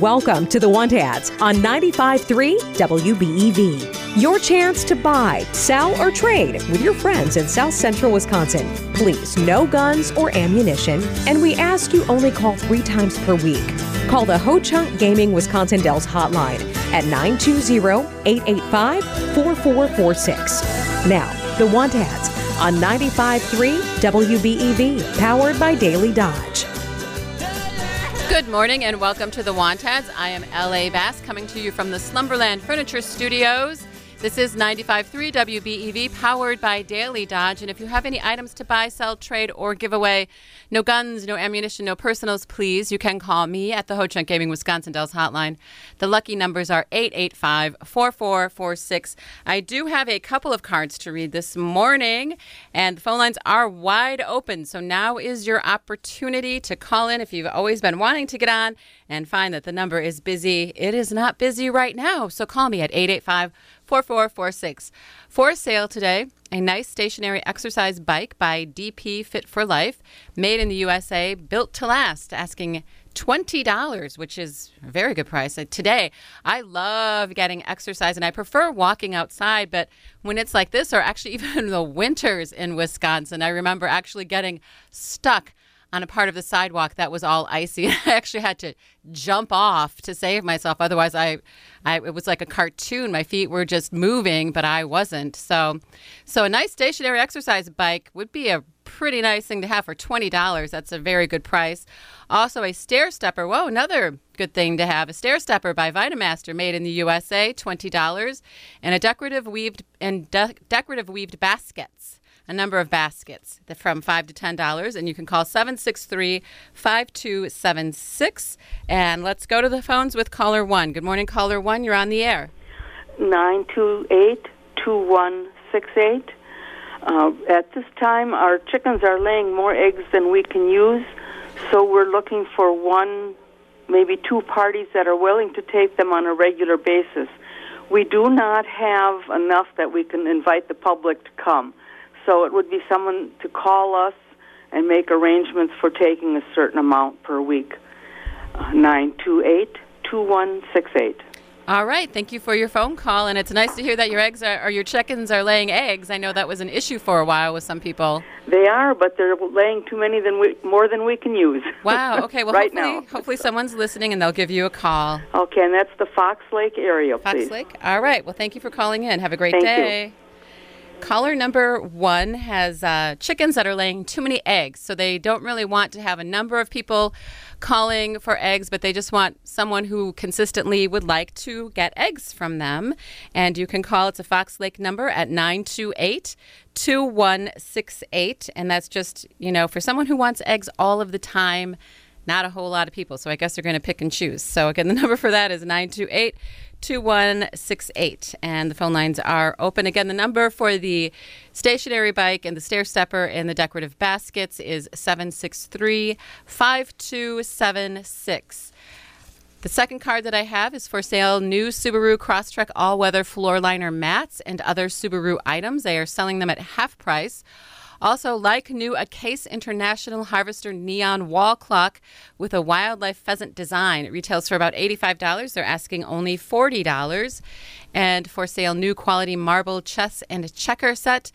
Welcome to the Want Ads on 95.3 WBEV. Your chance to buy, sell, or trade with your friends in South Central Wisconsin. Please, no guns or ammunition, and we ask you only call three times per week. Call the Ho Chunk Gaming Wisconsin Dells hotline at 920-885-4446. Now, the Want Ads on 95.3 WBEV, powered by Daily Dodge. Good morning and welcome to the Want Ads. I am L.A. Bass coming to you from the Slumberland Furniture Studios. This is 95.3 WBEV, powered by Daily Dodge. And if you have any items to buy, sell, trade, or give away, no guns, no ammunition, no personals, please, you can call me at the Ho Chunk Gaming Wisconsin Dells hotline. The lucky numbers are 885 4446. I do have a couple of cards to read this morning, and the phone lines are wide open. So now is your opportunity to call in if you've always been wanting to get on and find that the number is busy. It is not busy right now. So call me at 885 4446. For sale today, a nice stationary exercise bike by DP Fit for Life, made in the USA, built to last, asking $20, which is a very good price. Uh, Today, I love getting exercise and I prefer walking outside, but when it's like this, or actually even the winters in Wisconsin, I remember actually getting stuck on a part of the sidewalk that was all icy. I actually had to jump off to save myself. Otherwise, I, I it was like a cartoon. My feet were just moving, but I wasn't. So, so a nice stationary exercise bike would be a pretty nice thing to have for twenty dollars. That's a very good price. Also, a stair stepper. Whoa, another good thing to have. A stair stepper by Vitamaster, made in the USA, twenty dollars, and a decorative weaved and de- decorative weaved baskets a number of baskets from five to ten dollars, and you can call 763-5276. And let's go to the phones with caller one. Good morning, caller one. You're on the air. 928-2168. Uh, at this time, our chickens are laying more eggs than we can use, so we're looking for one, maybe two parties that are willing to take them on a regular basis. We do not have enough that we can invite the public to come, so it would be someone to call us and make arrangements for taking a certain amount per week. Uh, 928-2168. All right. Thank you for your phone call, and it's nice to hear that your eggs are, or your chickens are laying eggs. I know that was an issue for a while with some people. They are, but they're laying too many than we, more than we can use. Wow. Okay. Well, right hopefully, now. hopefully someone's listening and they'll give you a call. Okay, and that's the Fox Lake area, Fox. Lake. All right. Well, thank you for calling in. Have a great Thank you. Caller number one has uh, chickens that are laying too many eggs, so they don't really want to have a number of people calling for eggs, but they just want someone who consistently would like to get eggs from them. And you can call it's a Fox Lake number at 928 2168. And that's just, you know, for someone who wants eggs all of the time not a whole lot of people. So I guess they're going to pick and choose. So again, the number for that is 928 2168. And the phone lines are open. Again, the number for the stationary bike and the stair stepper and the decorative baskets is 763 5276. The second card that I have is for sale new Subaru Crosstrek all weather floor liner mats and other Subaru items. They are selling them at half price. Also, like new, a Case International Harvester neon wall clock with a wildlife pheasant design. It retails for about $85. They're asking only $40. And for sale, new quality marble chess and checker set.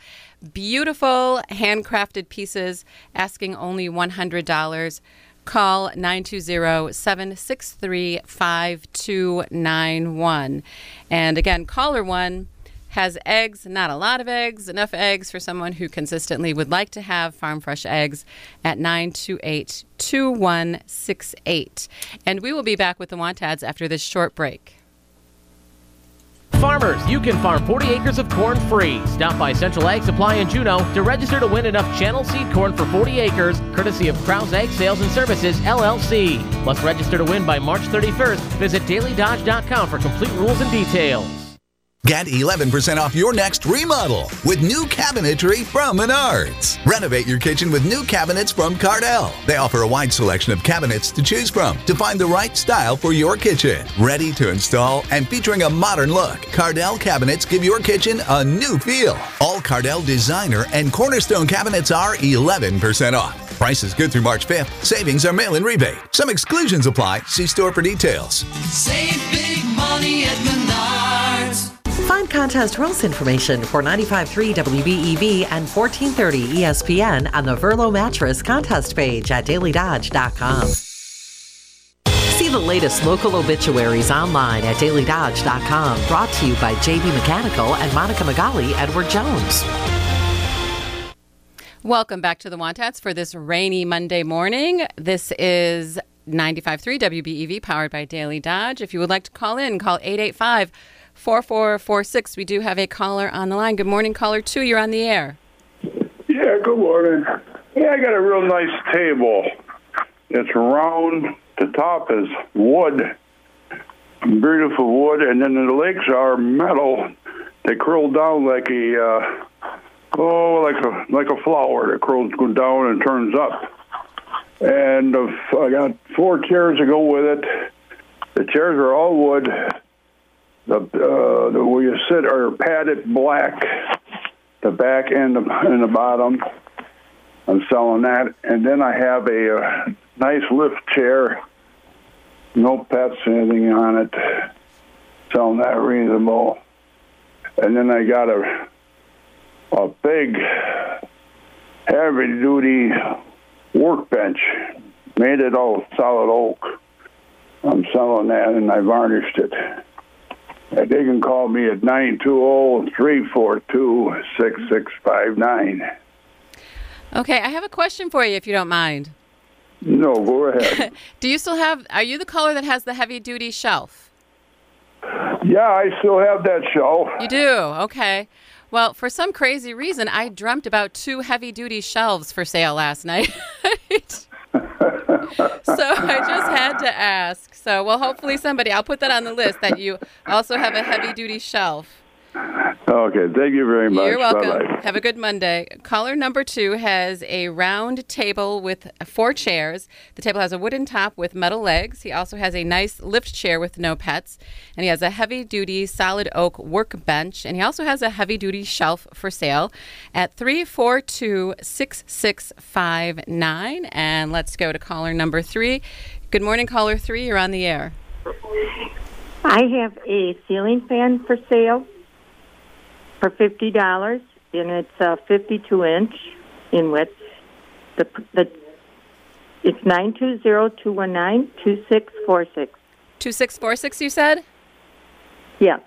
Beautiful handcrafted pieces, asking only $100. Call 920 763 5291. And again, caller one has eggs, not a lot of eggs, enough eggs for someone who consistently would like to have farm fresh eggs at 928 2168. And we will be back with the Want Ads after this short break. Farmers, you can farm 40 acres of corn free. Stop by Central Ag Supply in Juneau to register to win enough channel seed corn for 40 acres, courtesy of Krause Ag Sales and Services, LLC. Must register to win by March 31st. Visit dailydodge.com for complete rules and details. Get 11% off your next remodel with new cabinetry from Menards. Renovate your kitchen with new cabinets from Cardell. They offer a wide selection of cabinets to choose from to find the right style for your kitchen. Ready to install and featuring a modern look, Cardell cabinets give your kitchen a new feel. All Cardell designer and cornerstone cabinets are 11% off. Price is good through March 5th. Savings are mail in rebate. Some exclusions apply. See store for details. Save big money at Menards. Find contest rules information for 95.3 WBEV and 1430 ESPN on the Verlo Mattress contest page at dailydodge.com. See the latest local obituaries online at dailydodge.com. Brought to you by JB Mechanical and Monica Magali Edward Jones. Welcome back to the Wantats for this rainy Monday morning. This is 95.3 WBEV powered by Daily Dodge. If you would like to call in, call 885 4446. We do have a caller on the line. Good morning, caller two. You're on the air. Yeah, good morning. Yeah, I got a real nice table. It's round. The top is wood, beautiful wood, and then the legs are metal. They curl down like a uh, oh, like a like a flower that curls go down and turns up. And uh, I got four chairs to go with it. The chairs are all wood. The, uh, the where you sit are padded black. The back and the and the bottom. I'm selling that, and then I have a, uh nice lift chair, no pets, anything on it. Selling that reasonable, and then I got a a big, heavy duty workbench, made it all solid oak. I'm selling that, and I varnished it. And they can call me at 920-342-6659. Okay, I have a question for you if you don't mind. No, go ahead. Do you still have, are you the caller that has the heavy duty shelf? yeah, I still have that shelf. You do? Okay. Well, for some crazy reason, I dreamt about two heavy duty shelves for sale last night. so had to ask. So, well, hopefully somebody, I'll put that on the list that you also have a heavy duty shelf. Okay, thank you very much. You're welcome. Bye-bye. Have a good Monday. Caller number two has a round table with four chairs. The table has a wooden top with metal legs. He also has a nice lift chair with no pets. And he has a heavy duty solid oak workbench. And he also has a heavy duty shelf for sale at 342 6659. And let's go to caller number three. Good morning, caller three. You're on the air. I have a ceiling fan for sale for fifty dollars, and it's uh, fifty-two inch in width. The the it's nine two zero two one nine two six four six. 2646, you said? Yeah,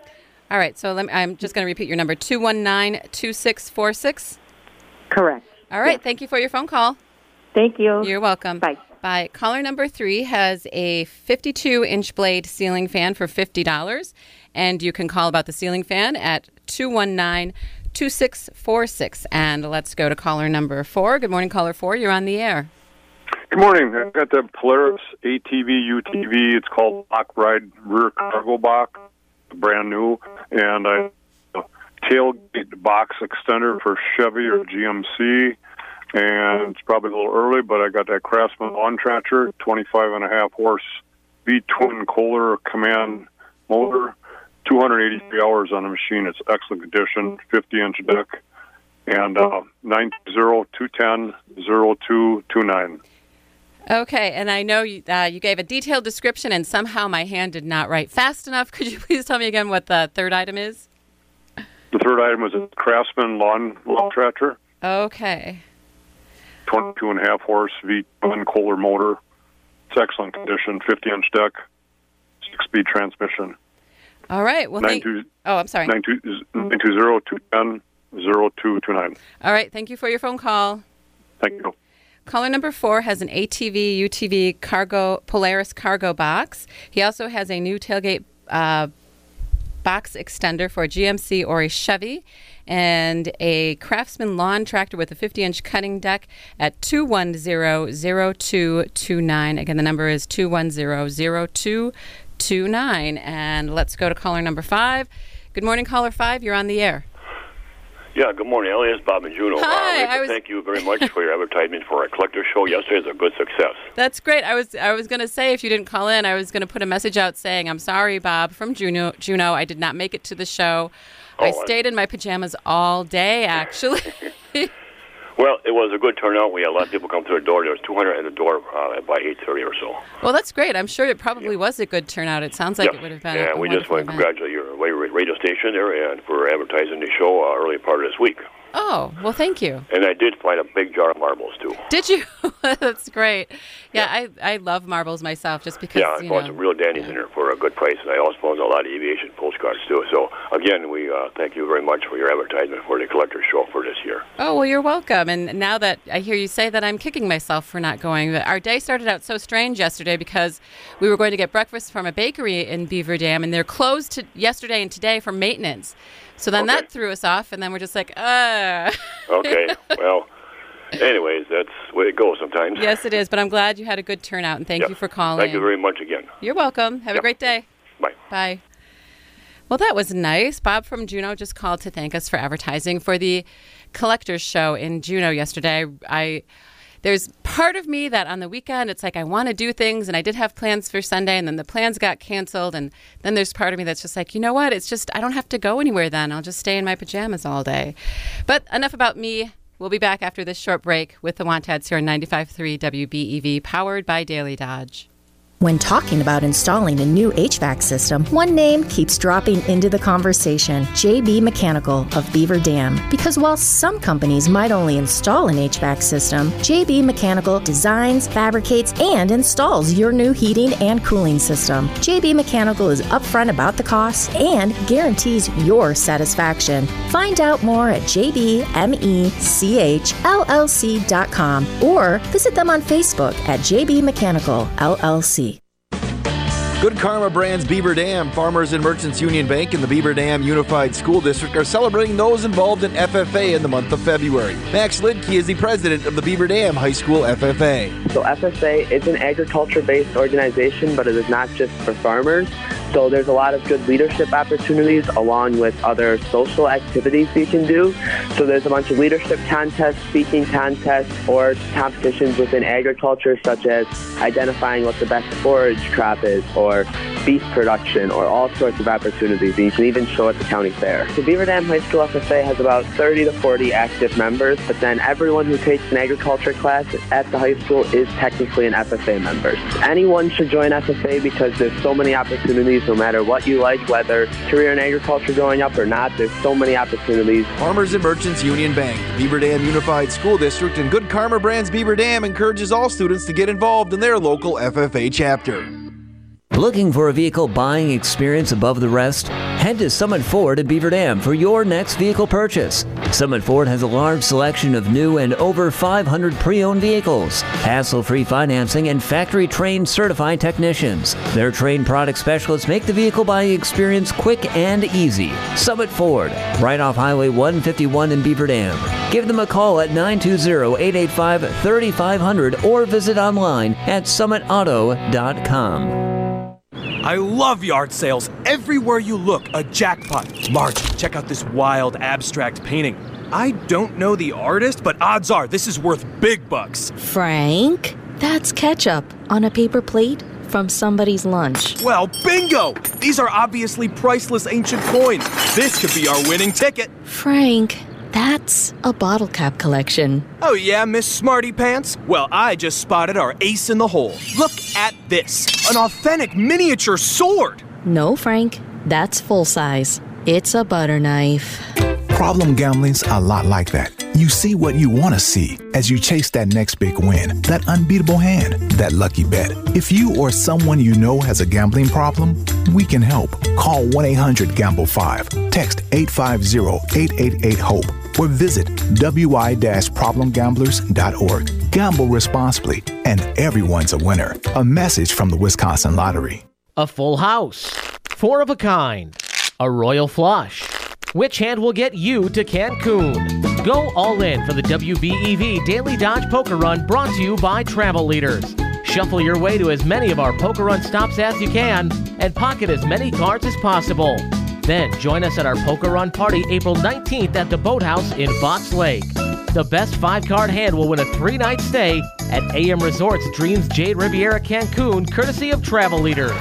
All right, so let me, I'm just going to repeat your number two one nine two six four six. correct. All right, thank you for your phone call. Thank you. You're welcome. Bye. Bye. Caller number three has a 52 inch blade ceiling fan for $50. And you can call about the ceiling fan at 219 2646. And let's go to caller number four. Good morning, caller four. You're on the air. Good morning. I've got the Polaris ATV UTV. It's called Lock Ride Rear Cargo Box, brand new, and I tailgate box extender for Chevy or GMC. And it's probably a little early, but I got that Craftsman lawn tractor, 25 and a half horse V twin Kohler command motor, 283 hours on the machine. It's excellent condition, 50 inch deck, and uh, 920-210-0229. Okay, and I know you, uh, you gave a detailed description, and somehow my hand did not write fast enough. Could you please tell me again what the third item is? The third item was a Craftsman lawn lawn tractor, Okay. 22 and a half horse V twin Kohler motor. It's excellent condition, 50 inch deck, six speed transmission. All right. Well, thank. 92 Oh, I'm sorry. 920-210-0229. All right. Thank you for your phone call. Thank you. Caller number four has an ATV UTV cargo Polaris cargo box. He also has a new tailgate uh, box extender for a GMC or a Chevy, and a Craftsman lawn tractor with a 50-inch cutting deck at 210-0229. Again, the number is 210-0229. And let's go to caller number five. Good morning, caller five. You're on the air. Yeah, good morning, Ellie. It's Bob and Juneau. Hi, Uh, like was- thank you very much for your advertisement for our collector show yesterday. It's a good success. That's great. I was I was going to say if you didn't call in, I was going to put a message out saying I'm sorry, Bob from Juneau. Juneau, I did not make it to the show. Oh, I- stayed in my pajamas all day, actually. Well, it was a good turnout. We had a lot of people come through the door. There was 200 at the door uh, by 8:30 or so. Well, that's great. I'm sure it probably was a good turnout. It sounds like it would have been. Yeah, we just want to congratulate your radio station there and for advertising the show uh, early part of this week. Oh, well, thank you. And I did find a big jar of marbles too. Did you? That's great. Yeah, I, I love marbles myself just because, yeah, I found know. some real dandies in there for a good price, and I also found a lot of aviation postcards too. So again, we uh, thank you very much for your advertisement for the collector's show for this year. Oh, well, you're welcome. And now that I hear you say that, I'm kicking myself for not going. But Our day started out so strange yesterday because we were going to get breakfast from a bakery in Beaver Dam, and they're closed to yesterday and today for maintenance. So then that threw us off, and then we're just like, uh. Okay, well, anyways, that's the way it goes sometimes. yes, it is. But I'm glad you had a good turnout, and thank you for calling. Thank you very much again. You're welcome. Have a great day. Bye. Bye. Well, that was nice. Bob from Juneau just called to thank us for advertising for the collectors show in Juneau yesterday. I there's part of me that on the weekend it's like I want to do things and I did have plans for Sunday and then the plans got canceled and then there's part of me that's just like, you know what? It's just I don't have to go anywhere then. I'll just stay in my pajamas all day. But enough about me. We'll be back after this short break with the Wantads here on 95.3 WBEV, powered by Daily Dodge. When talking about installing a new HVAC system, one name keeps dropping into the conversation JB Mechanical of Beaver Dam. Because while some companies might only install an HVAC system, JB Mechanical designs, fabricates, and installs your new heating and cooling system. JB Mechanical is upfront about the costs and guarantees your satisfaction. Find out more at jbmechllc.com or visit them on Facebook at JB Mechanical LLC. Good Karma Brands Beaver Dam, Farmers and Merchants Union Bank, and the Beaver Dam Unified School District are celebrating those involved in FFA in the month of February. Max Lidke is the president of the Beaver Dam High School FFA. So FFA is an agriculture-based organization, but it is not just for farmers. So there's a lot of good leadership opportunities along with other social activities you can do. So there's a bunch of leadership contests, speaking contests, or competitions within agriculture such as identifying what the best forage crop is or beef production or all sorts of opportunities. And you can even show at the county fair. The Beaver Dam High School FFA has about 30 to 40 active members, but then everyone who takes an agriculture class at the high school is technically an FFA member. Anyone should join FFA because there's so many opportunities no matter what you like, whether career in agriculture growing up or not, there's so many opportunities. Farmers and Merchants Union Bank, Beaver Dam Unified School District, and Good Karma Brands Beaver Dam encourages all students to get involved in their local FFA chapter. Looking for a vehicle buying experience above the rest? Head to Summit Ford in Beaver Dam for your next vehicle purchase. Summit Ford has a large selection of new and over 500 pre owned vehicles, hassle free financing, and factory trained certified technicians. Their trained product specialists make the vehicle buying experience quick and easy. Summit Ford, right off Highway 151 in Beaver Dam. Give them a call at 920 885 3500 or visit online at summitauto.com. I love yard sales. Everywhere you look, a jackpot. Marge, check out this wild abstract painting. I don't know the artist, but odds are this is worth big bucks. Frank, that's ketchup on a paper plate from somebody's lunch. Well, bingo! These are obviously priceless ancient coins. This could be our winning ticket. Frank, that's a bottle cap collection. Oh, yeah, Miss Smarty Pants? Well, I just spotted our ace in the hole. Look at this an authentic miniature sword. No, Frank, that's full size. It's a butter knife. Problem gambling's a lot like that. You see what you want to see as you chase that next big win, that unbeatable hand, that lucky bet. If you or someone you know has a gambling problem, we can help. Call 1 800 Gamble 5, text 850 888 HOPE, or visit wi problemgamblers.org. Gamble responsibly, and everyone's a winner. A message from the Wisconsin Lottery. A full house. Four of a kind. A royal flush. Which hand will get you to Cancun? Go all in for the WBEV Daily Dodge Poker Run brought to you by Travel Leaders. Shuffle your way to as many of our Poker Run stops as you can and pocket as many cards as possible. Then join us at our Poker Run party April 19th at the Boathouse in Fox Lake. The best five card hand will win a three night stay at AM Resorts Dreams Jade Riviera Cancun, courtesy of Travel Leaders.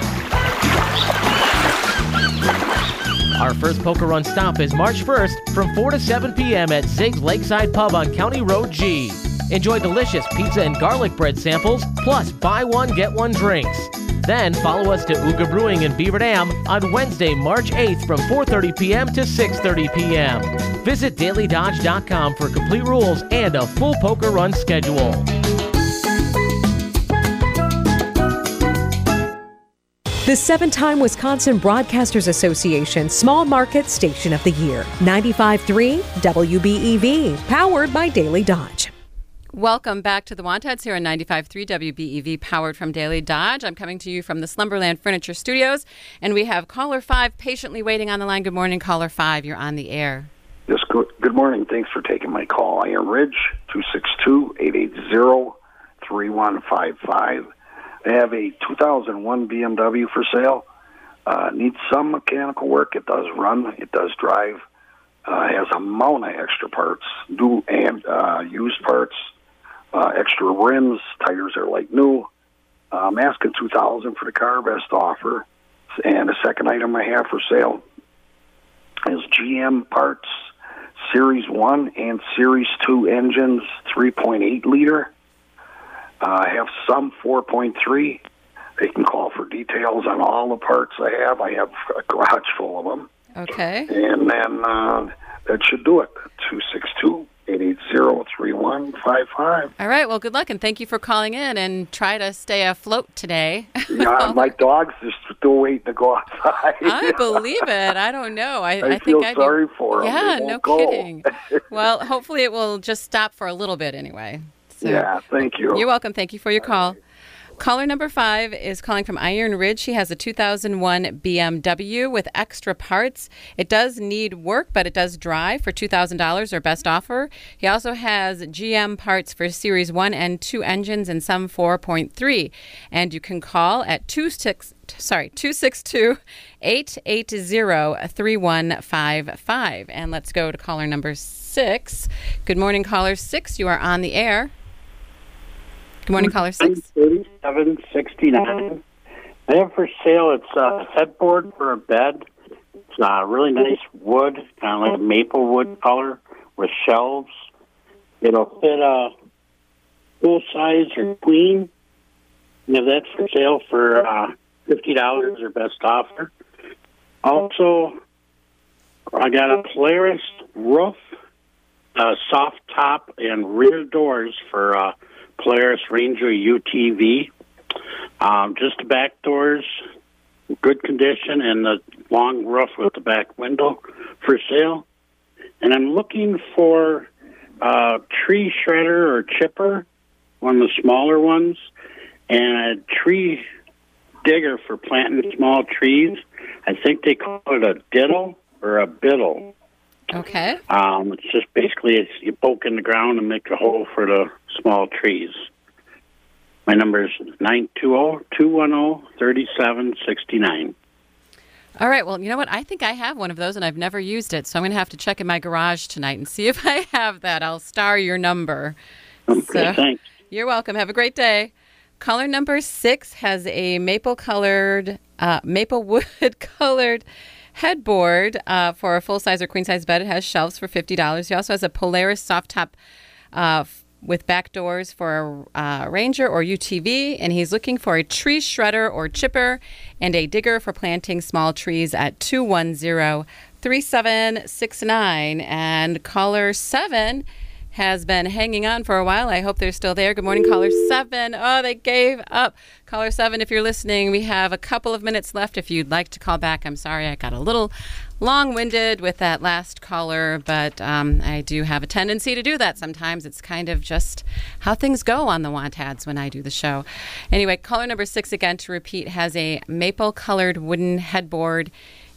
Our first poker run stop is March 1st from 4 to 7 p.m. at Zig's Lakeside Pub on County Road G. Enjoy delicious pizza and garlic bread samples, plus buy one, get one drinks. Then follow us to Ooga Brewing in Beaver Dam on Wednesday, March 8th from 4:30 p.m. to 6:30 p.m. Visit dailydodge.com for complete rules and a full poker run schedule. The seven time Wisconsin Broadcasters Association Small Market Station of the Year. 95.3 WBEV, powered by Daily Dodge. Welcome back to the Wantads here on 95.3 WBEV, powered from Daily Dodge. I'm coming to you from the Slumberland Furniture Studios, and we have caller five patiently waiting on the line. Good morning, caller five. You're on the air. Yes, good, good morning. Thanks for taking my call. Iron Ridge, 262-880-3155. I have a 2001 BMW for sale. Uh, needs some mechanical work. It does run. It does drive. Uh, has a amount of extra parts, new and uh, used parts, uh, extra rims. Tires are like new. Uh, I'm asking 2000 for the car, best offer. And the second item I have for sale is GM parts, Series 1 and Series 2 engines, 3.8 liter. Uh, I have some 4.3. They can call for details on all the parts I have. I have a garage full of them. Okay. And then uh, that should do it. 262 880 3155. All right. Well, good luck, and thank you for calling in and try to stay afloat today. Yeah, my dog's just still waiting to go outside. I believe it. I don't know. I, I I feel think I'd sorry be, for 'em. They Yeah, no go. kidding. well, hopefully it will just stop for a little bit anyway. So, Yeah, thank you. You're welcome. Thank you for your call. Caller number five is calling from Iron Ridge. She has a 2001 BMW with extra parts. It does need work, but it does drive for $2,000 or best offer. He also has GM parts for Series 1 and 2 engines and some 4.3. And you can call at 26 sorry 262 880 3155 and let's go to caller number 6 good morning caller 6 you are on the air good morning caller 6 Thirty-seven sixty-nine. I have for sale. It's a headboard for a bed. It's a really nice wood, kind of like maple wood color with shelves. It'll fit a full size or queen. Yeah, that's for sale for uh, fifty dollars or best offer. Also, I got a Polaris roof, uh, soft top, and rear doors for uh, Polaris Ranger UTV. Um, just the back doors, good condition, and the long roof with the back window for sale. And I'm looking for a tree shredder or chipper, one of the smaller ones, and a tree digger for planting small trees. I think they call it a diddle or a biddle. Okay Um, it's just basically it's you poke in the ground and make a hole for the small trees. My number is nine two zero two one zero thirty seven sixty nine. All right. Well, you know what? I think I have one of those and I've never used it. So I'm going to have to check in my garage tonight and see if I have that. I'll star your number. Okay, thanks. You're welcome. Have a great day. Caller number six has a maple colored, uh, maple wood colored headboard uh, for a full size or queen size bed. It has shelves for $50. He also has a Polaris soft top uh, with back doors for a uh, Ranger or UTV, and he's looking for a tree shredder or chipper and a digger for planting small trees at 210 3769. And caller seven has been hanging on for a while. I hope they're still there. Good morning, caller seven. Oh, they gave up. Caller seven, if you're listening, we have a couple of minutes left. If you'd like to call back, I'm sorry I got a little long winded with that last caller, but um, I do have a tendency to do that sometimes. It's kind of just how things go on the want ads when I do the show. Anyway, caller number six, again, to repeat, has a maple colored wooden headboard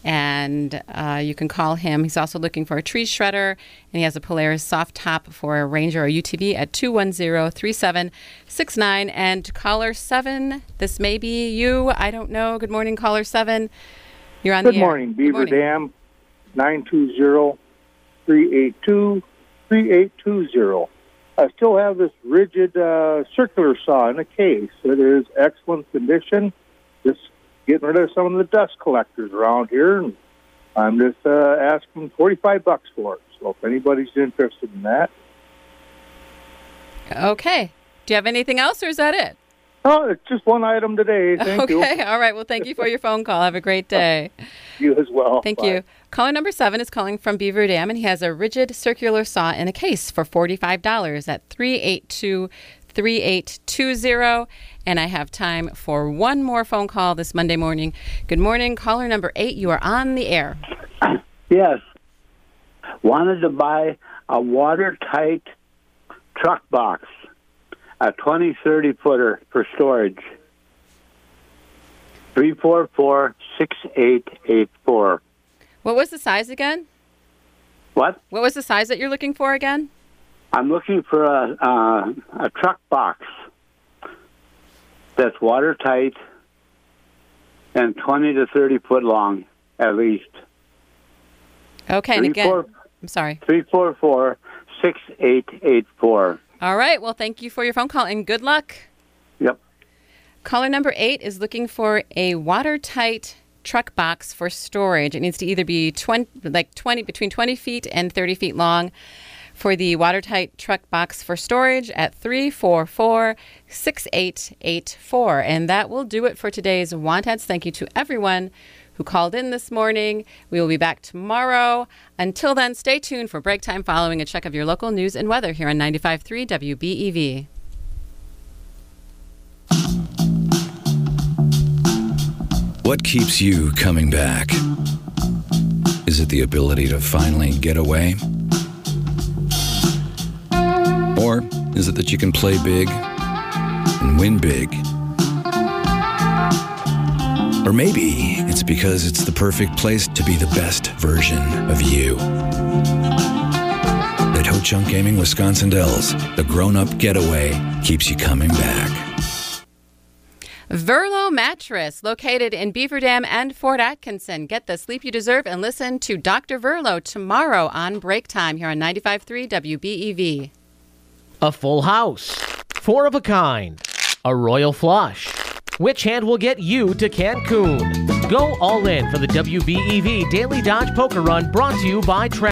and uh, you can call him. He's also looking for a tree shredder, and he has a Polaris soft top for a Ranger or UTV at 210-3769. And caller 7, this may be you. I don't know. Good morning, caller 7. You're on Good the air. morning, Good Beaver. Dam, 920-382-3820. I still have this Ridgid uh, circular saw in a case. It is excellent condition. Just getting rid of some of the dust collectors around here and I'm just uh, asking 45 bucks for it. So if anybody's interested in that, Okay. Do you have anything else, or is that it? oh, it's just one item today. Thank okay. you. All right. Well, thank you for your phone call. Have a great day. You as well. Thank Bye. you. Caller number seven is calling from Beaver Dam, and he has a Ridgid circular saw in a case for $45 at 382 3820. And I have time for one more phone call this Monday morning. Good morning. Caller number eight, you are on the air. Yes. Wanted to buy a watertight truck box, a 20, 30 footer for storage. 344 6884. What was the size again? What? What was the size that you're looking for again? I'm looking for a, uh, a truck box that's watertight and 20 to 30 foot long, at least. Okay. And again, four- I'm sorry. 344 6884. All right. Well, thank you for your phone call and good luck. Yep. Caller number eight is looking for a watertight truck box for storage. It needs to either be 20, like 20, between 20 feet and 30 feet long. For the watertight truck box for storage at 344 6884. And that will do it for today's Want Ads. Thank you to everyone who called in this morning. We will be back tomorrow. Until then, stay tuned for break time following a check of your local news and weather here on 95.3 WBEV. What keeps you coming back? Is it the ability to finally get away? Is it that you can play big and win big? Or maybe it's because it's the perfect place to be the best version of you. At Ho Chunk Gaming Wisconsin Dells, the grown up getaway keeps you coming back. Verlo Mattress, located in Beaver Dam and Fort Atkinson. Get the sleep you deserve and listen to Dr. Verlo tomorrow on break time here on 95.3 WBEV. A full house. Four of a kind. A royal flush. Which hand will get you to Cancun? Go all in for the WBEV Daily Dodge Poker Run brought to you by